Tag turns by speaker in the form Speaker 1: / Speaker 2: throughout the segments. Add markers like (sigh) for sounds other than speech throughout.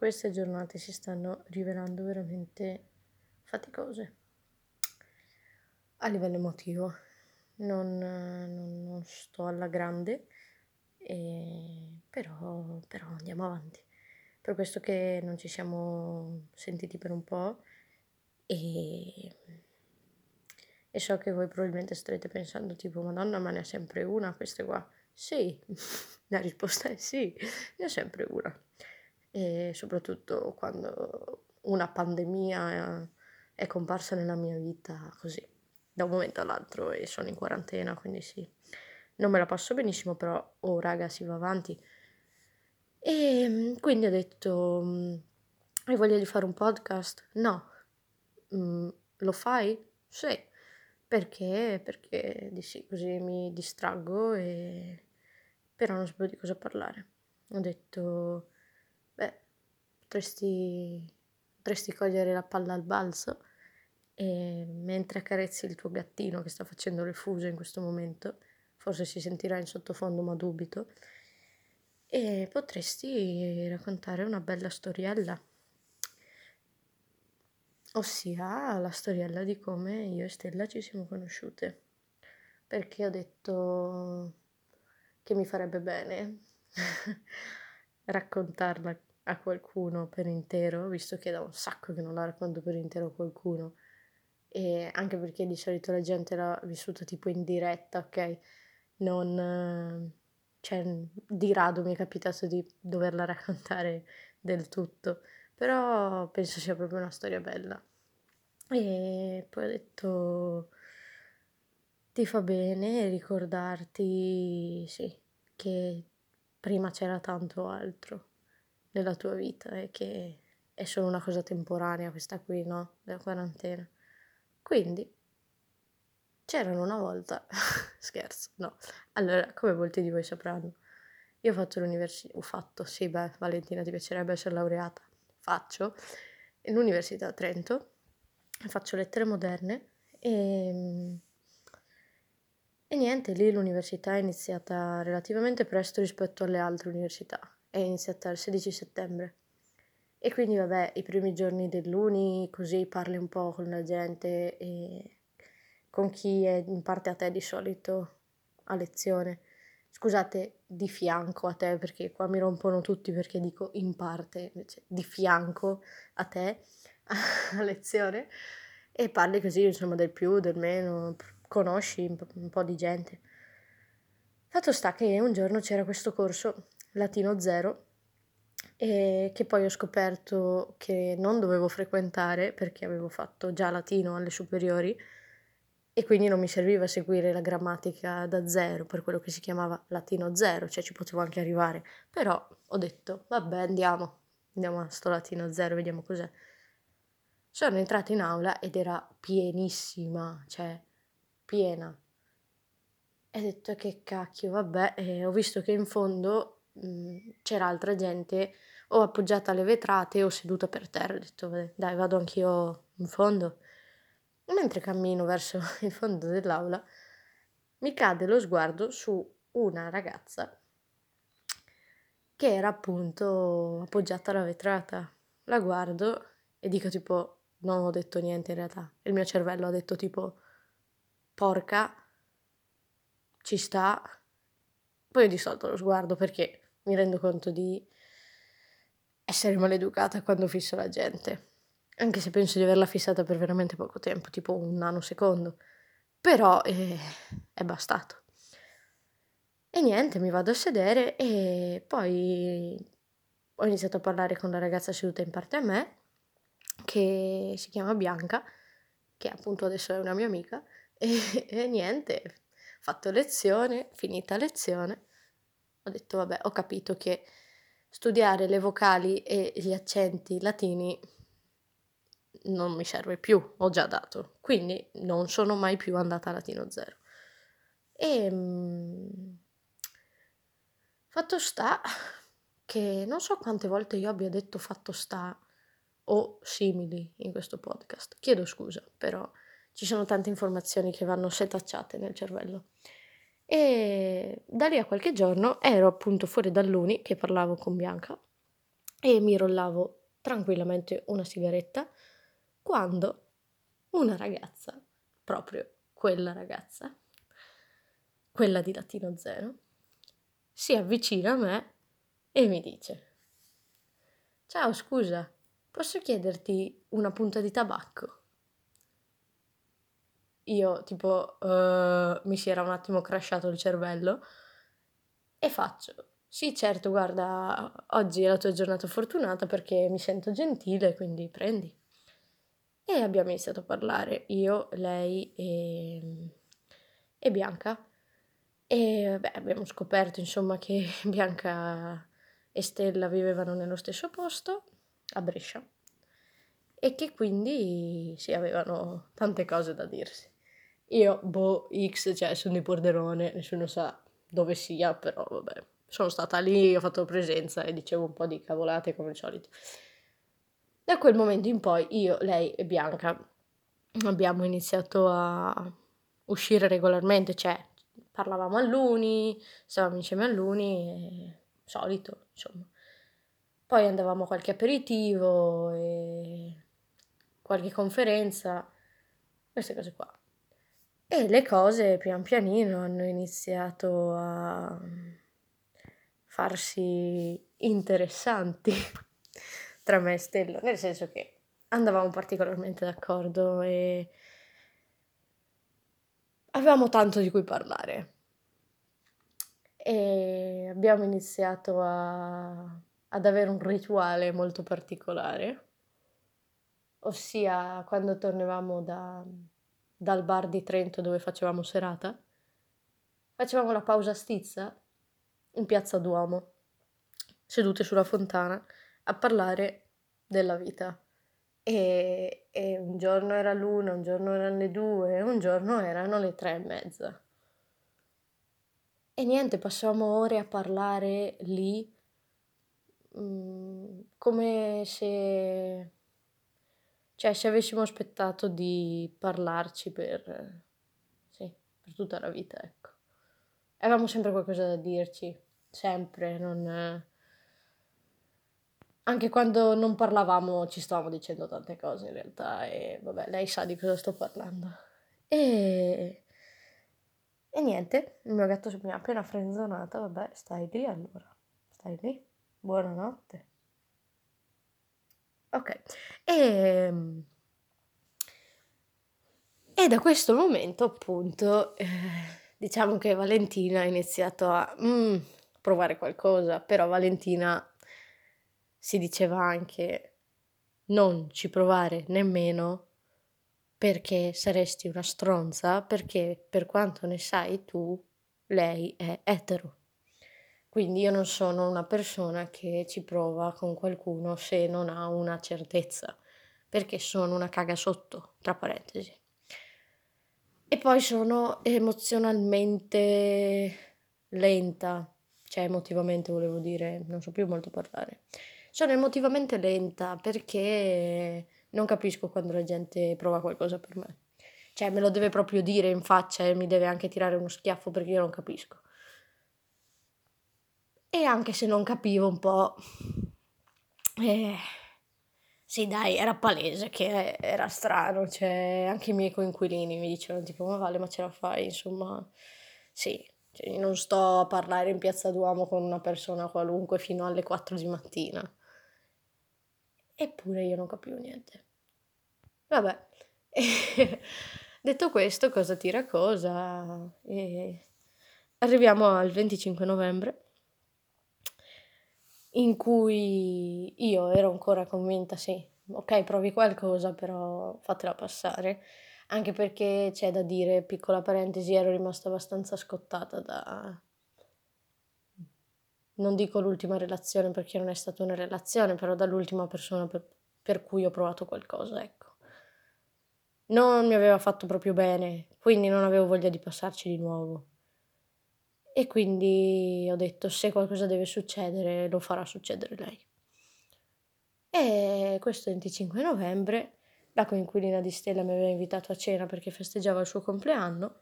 Speaker 1: queste giornate si stanno rivelando veramente faticose a livello emotivo. Non, non, non sto alla grande, però, però andiamo avanti. Per questo che non ci siamo sentiti per un po' e, e so che voi probabilmente starete pensando tipo, madonna, ma ne ha sempre una queste qua. Sì, (laughs) la risposta è sì, ne ho sempre una e soprattutto quando una pandemia è comparsa nella mia vita così, da un momento all'altro e sono in quarantena, quindi sì, non me la passo benissimo, però oh raga si va avanti. E mm, quindi ho detto, mm, hai voglia di fare un podcast? No. Mm, lo fai? Sì. Perché? Perché di sì, così mi distraggo e... però non sapevo di cosa parlare. Ho detto potresti, potresti cogliere la palla al balzo e mentre accarezzi il tuo gattino che sta facendo le fuse in questo momento, forse si sentirà in sottofondo ma dubito, e potresti raccontare una bella storiella, ossia la storiella di come io e Stella ci siamo conosciute, perché ho detto che mi farebbe bene (laughs) raccontarla a qualcuno per intero, visto che da un sacco che non la racconto per intero a qualcuno. E anche perché di solito la gente l'ha vissuta tipo in diretta, ok? Non... cioè, di rado mi è capitato di doverla raccontare del tutto, però penso sia proprio una storia bella. E poi ho detto, ti fa bene ricordarti, sì, che prima c'era tanto altro nella tua vita e che è solo una cosa temporanea questa qui, no? Della quarantena. Quindi c'erano una volta, (laughs) scherzo, no. Allora, come molti di voi sapranno, io fatto l'università, ho fatto, sì, beh, Valentina ti piacerebbe essere laureata, faccio l'università a Trento, faccio lettere moderne e, e niente, lì l'università è iniziata relativamente presto rispetto alle altre università è iniziata il 16 settembre. E quindi vabbè, i primi giorni dell'uni, così parli un po' con la gente e con chi è in parte a te di solito a lezione. Scusate, di fianco a te, perché qua mi rompono tutti perché dico in parte, invece di fianco a te (laughs) a lezione e parli così, insomma, del più, del meno, conosci un po' di gente. Fatto sta che un giorno c'era questo corso latino zero e che poi ho scoperto che non dovevo frequentare perché avevo fatto già latino alle superiori e quindi non mi serviva seguire la grammatica da zero per quello che si chiamava latino zero, cioè ci potevo anche arrivare, però ho detto vabbè andiamo, andiamo a sto latino zero, vediamo cos'è. Sono entrata in aula ed era pienissima, cioè piena. E ho detto che cacchio, vabbè, e ho visto che in fondo Mhmm, c'era altra gente o appoggiata alle vetrate o seduta per terra. Ho detto, dai, vado anch'io in fondo. Mentre cammino verso (laughs) il fondo dell'aula, mi cade lo sguardo su una ragazza che era appunto appoggiata alla vetrata. La guardo e dico tipo, non ho detto niente in realtà. Il mio cervello ha detto tipo, porca, ci sta. Poi ho dissolto lo sguardo perché mi rendo conto di essere maleducata quando fisso la gente. Anche se penso di averla fissata per veramente poco tempo, tipo un nanosecondo. Però eh, è bastato. E niente, mi vado a sedere e poi ho iniziato a parlare con la ragazza seduta in parte a me, che si chiama Bianca, che appunto adesso è una mia amica, (laughs) e, e niente, fatto lezione, finita lezione, ho detto vabbè, ho capito che studiare le vocali e gli accenti latini non mi serve più, ho già dato, quindi non sono mai più andata a latino zero. E mh, fatto sta che non so quante volte io abbia detto fatto sta o simili in questo podcast. Chiedo scusa, però ci sono tante informazioni che vanno setacciate nel cervello. E da lì a qualche giorno ero appunto fuori dall'uni che parlavo con Bianca e mi rollavo tranquillamente una sigaretta quando una ragazza, proprio quella ragazza, quella di Latino Zero, si avvicina a me e mi dice Ciao, scusa, posso chiederti una punta di tabacco? Io tipo uh, mi si era un attimo crashato il cervello e faccio sì, certo, guarda, oggi è la tua giornata fortunata perché mi sento gentile, quindi prendi. E abbiamo iniziato a parlare, io, lei e, e Bianca. E beh, abbiamo scoperto insomma che (laughs) Bianca e Stella vivevano nello stesso posto, a Brescia, e che quindi sì, avevano tante cose da dirsi. Io, boh, X, cioè sono di Porderone, nessuno sa dove sia, però vabbè, sono stata lì, ho fatto presenza e dicevo un po' di cavolate come al solito. Da quel momento in poi io, lei e Bianca abbiamo iniziato a uscire regolarmente, cioè parlavamo all'uni, stavamo insieme all'uni, solito, insomma. Poi andavamo a qualche aperitivo qualche conferenza, queste cose qua. E le cose pian pianino hanno iniziato a farsi interessanti (laughs) tra me e Stella, nel senso che andavamo particolarmente d'accordo e avevamo tanto di cui parlare. E abbiamo iniziato a, ad avere un rituale molto particolare, ossia quando tornavamo da, dal bar di Trento dove facevamo serata, facevamo la pausa stizza in piazza Duomo, sedute sulla fontana, a parlare della vita. E, e un giorno era l'una, un giorno erano le due, un giorno erano le tre e mezza. E niente, passavamo ore a parlare lì mh, mm, come se cioè, se avessimo aspettato di parlarci per, sì, per tutta la vita, ecco. Avevamo sempre qualcosa da dirci, sempre, non... Anche quando non parlavamo ci stavamo dicendo tante cose in realtà e vabbè, lei sa di cosa sto parlando. E... E niente, il mio gatto mi ha appena frenzonata, vabbè, stai lì allora, stai lì, buonanotte. Ok, e, ehm, e da questo momento appunto eh, diciamo che Valentina ha iniziato a mm, provare qualcosa, però Valentina si diceva anche non ci provare nemmeno perché saresti una stronza, perché per quanto ne sai tu, lei è etero. Quindi io non sono una persona che ci prova con qualcuno se non ha una certezza, perché sono una caga sotto, tra parentesi. E poi sono emozionalmente lenta, cioè emotivamente volevo dire, non so più molto parlare. Sono emotivamente lenta perché non capisco quando la gente prova qualcosa per me. Cioè me lo deve proprio dire in faccia e mi deve anche tirare uno schiaffo perché io non capisco. E anche se non capivo un po'... Eh, sì, dai, era palese che era strano, cioè anche i miei coinquilini mi dicevano tipo, ma vale, ma ce la fai, insomma, sì, cioè, non sto a parlare in piazza Duomo con una persona qualunque fino alle 4 di mattina. Eppure io non capivo niente. Vabbè, (laughs) detto questo, cosa tira cosa? E arriviamo al 25 novembre in cui io ero ancora convinta, sì, ok, provi qualcosa, però fatela passare. Anche perché c'è da dire, piccola parentesi, ero rimasta abbastanza scottata da... Non dico l'ultima relazione perché non è stata una relazione, però dall'ultima persona per, per cui ho provato qualcosa, ecco. Non mi aveva fatto proprio bene, quindi non avevo voglia di passarci di nuovo. E quindi ho detto se qualcosa deve succedere lo farà succedere lei. E questo 25 novembre la coinquilina di Stella mi aveva invitato a cena perché festeggiava il suo compleanno.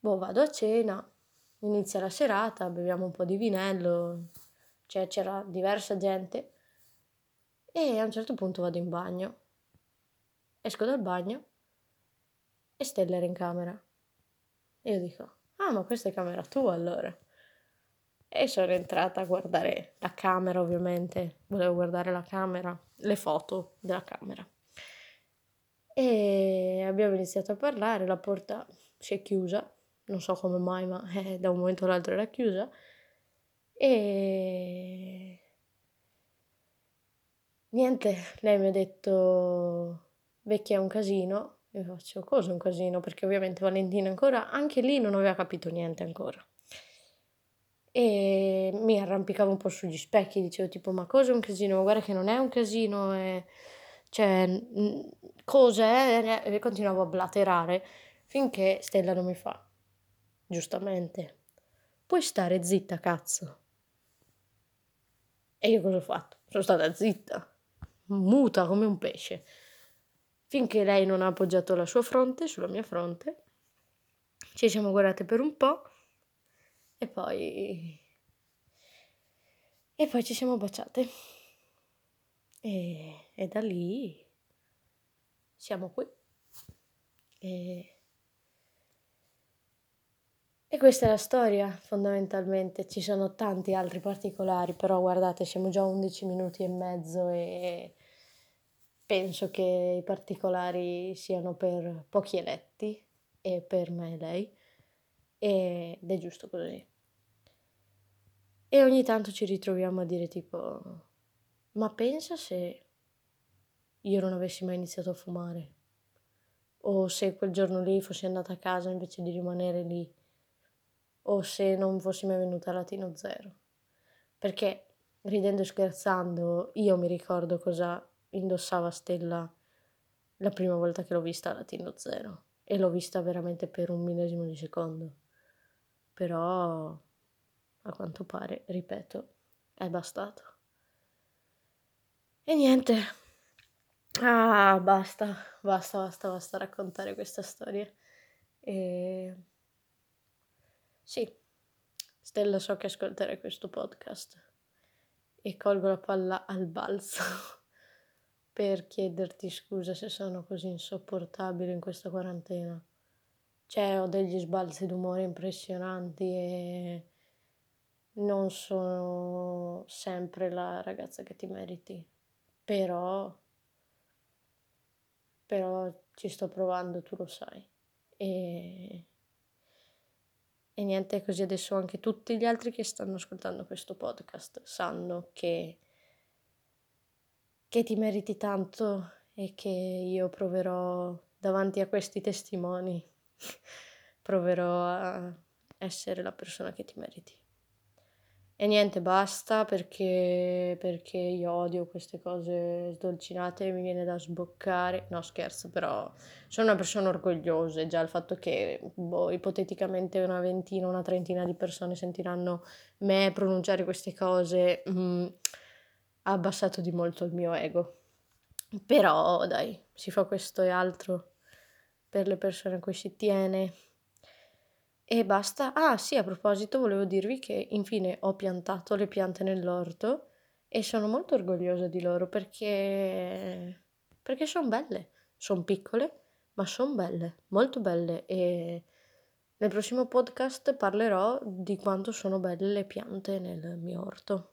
Speaker 1: Boh, vado a cena, inizia la serata, beviamo un po' di vinello, cioè c'era diversa gente E a un certo punto vado in bagno. Esco dal bagno e Stella era in camera. E io dico, ah ma questa è camera tua allora. E sono entrata a guardare la camera ovviamente, volevo guardare la camera, le foto della camera. E abbiamo iniziato a parlare, la porta si è chiusa, non so come mai, ma (laughs) eh, da un momento all'altro era chiusa. E niente, lei mi ha detto, vecchia è un casino. Io faccio, cosa un casino? Perché ovviamente Valentina ancora, anche lì non aveva capito niente ancora. E mi arrampicavo un po' sugli specchi, dicevo tipo, ma cosa è un casino? Guarda che non è un casino, è... cioè, cos'è? E continuavo a blaterare finché Stella non mi fa, giustamente, puoi stare zitta, cazzo. E io cosa ho fatto? Sono stata zitta, muta come un pesce, finché lei non ha appoggiato la sua fronte sulla mia fronte. Ci siamo guardate per un po' e poi... E poi ci siamo baciate. E, e da lì siamo qui. E e questa è la storia, fondamentalmente. Ci sono tanti altri particolari, però guardate, siamo già a 11 minuti e mezzo e penso che i particolari siano per pochi eletti e per me e lei ed è giusto così. E ogni tanto ci ritroviamo a dire tipo, ma pensa se io non avessi mai iniziato a fumare o se quel giorno lì fossi andata a casa invece di rimanere lì o se non fossi mai venuta a Latino Zero. Perché ridendo e scherzando, io mi ricordo cosa indossava Stella la prima volta che l'ho vista a Latino Zero e l'ho vista veramente per un millesimo di secondo. Però a quanto pare, ripeto, è bastato. E niente. Ah, basta, basta, basta, basta raccontare questa storia. E sì, Stella so che ascolterai questo podcast e colgo la palla al balzo per chiederti scusa se sono così insopportabile in questa quarantena. Cioè, ho degli sbalzi d'umore impressionanti e non sono sempre la ragazza che ti meriti, però, però ci sto provando, tu lo sai. E e niente, così adesso anche tutti gli altri che stanno ascoltando questo podcast sanno che, che ti meriti tanto e che io proverò davanti a questi testimoni, (laughs) proverò a essere la persona che ti meriti. E niente, basta perché, perché io odio queste cose sdolcinate, mi viene da sboccare. No, scherzo, però sono una persona orgogliosa e già il fatto che boh, ipoteticamente una ventina, una trentina di persone sentiranno me pronunciare queste cose mm, ha abbassato di molto il mio ego. Però dai, si fa questo e altro per le persone a cui si tiene e basta. Ah sì, a proposito volevo dirvi che infine ho piantato le piante nell'orto e sono molto orgogliosa di loro perché, perché sono belle, sono piccole, ma sono belle, molto belle e nel prossimo podcast parlerò di quanto sono belle le piante nel mio orto.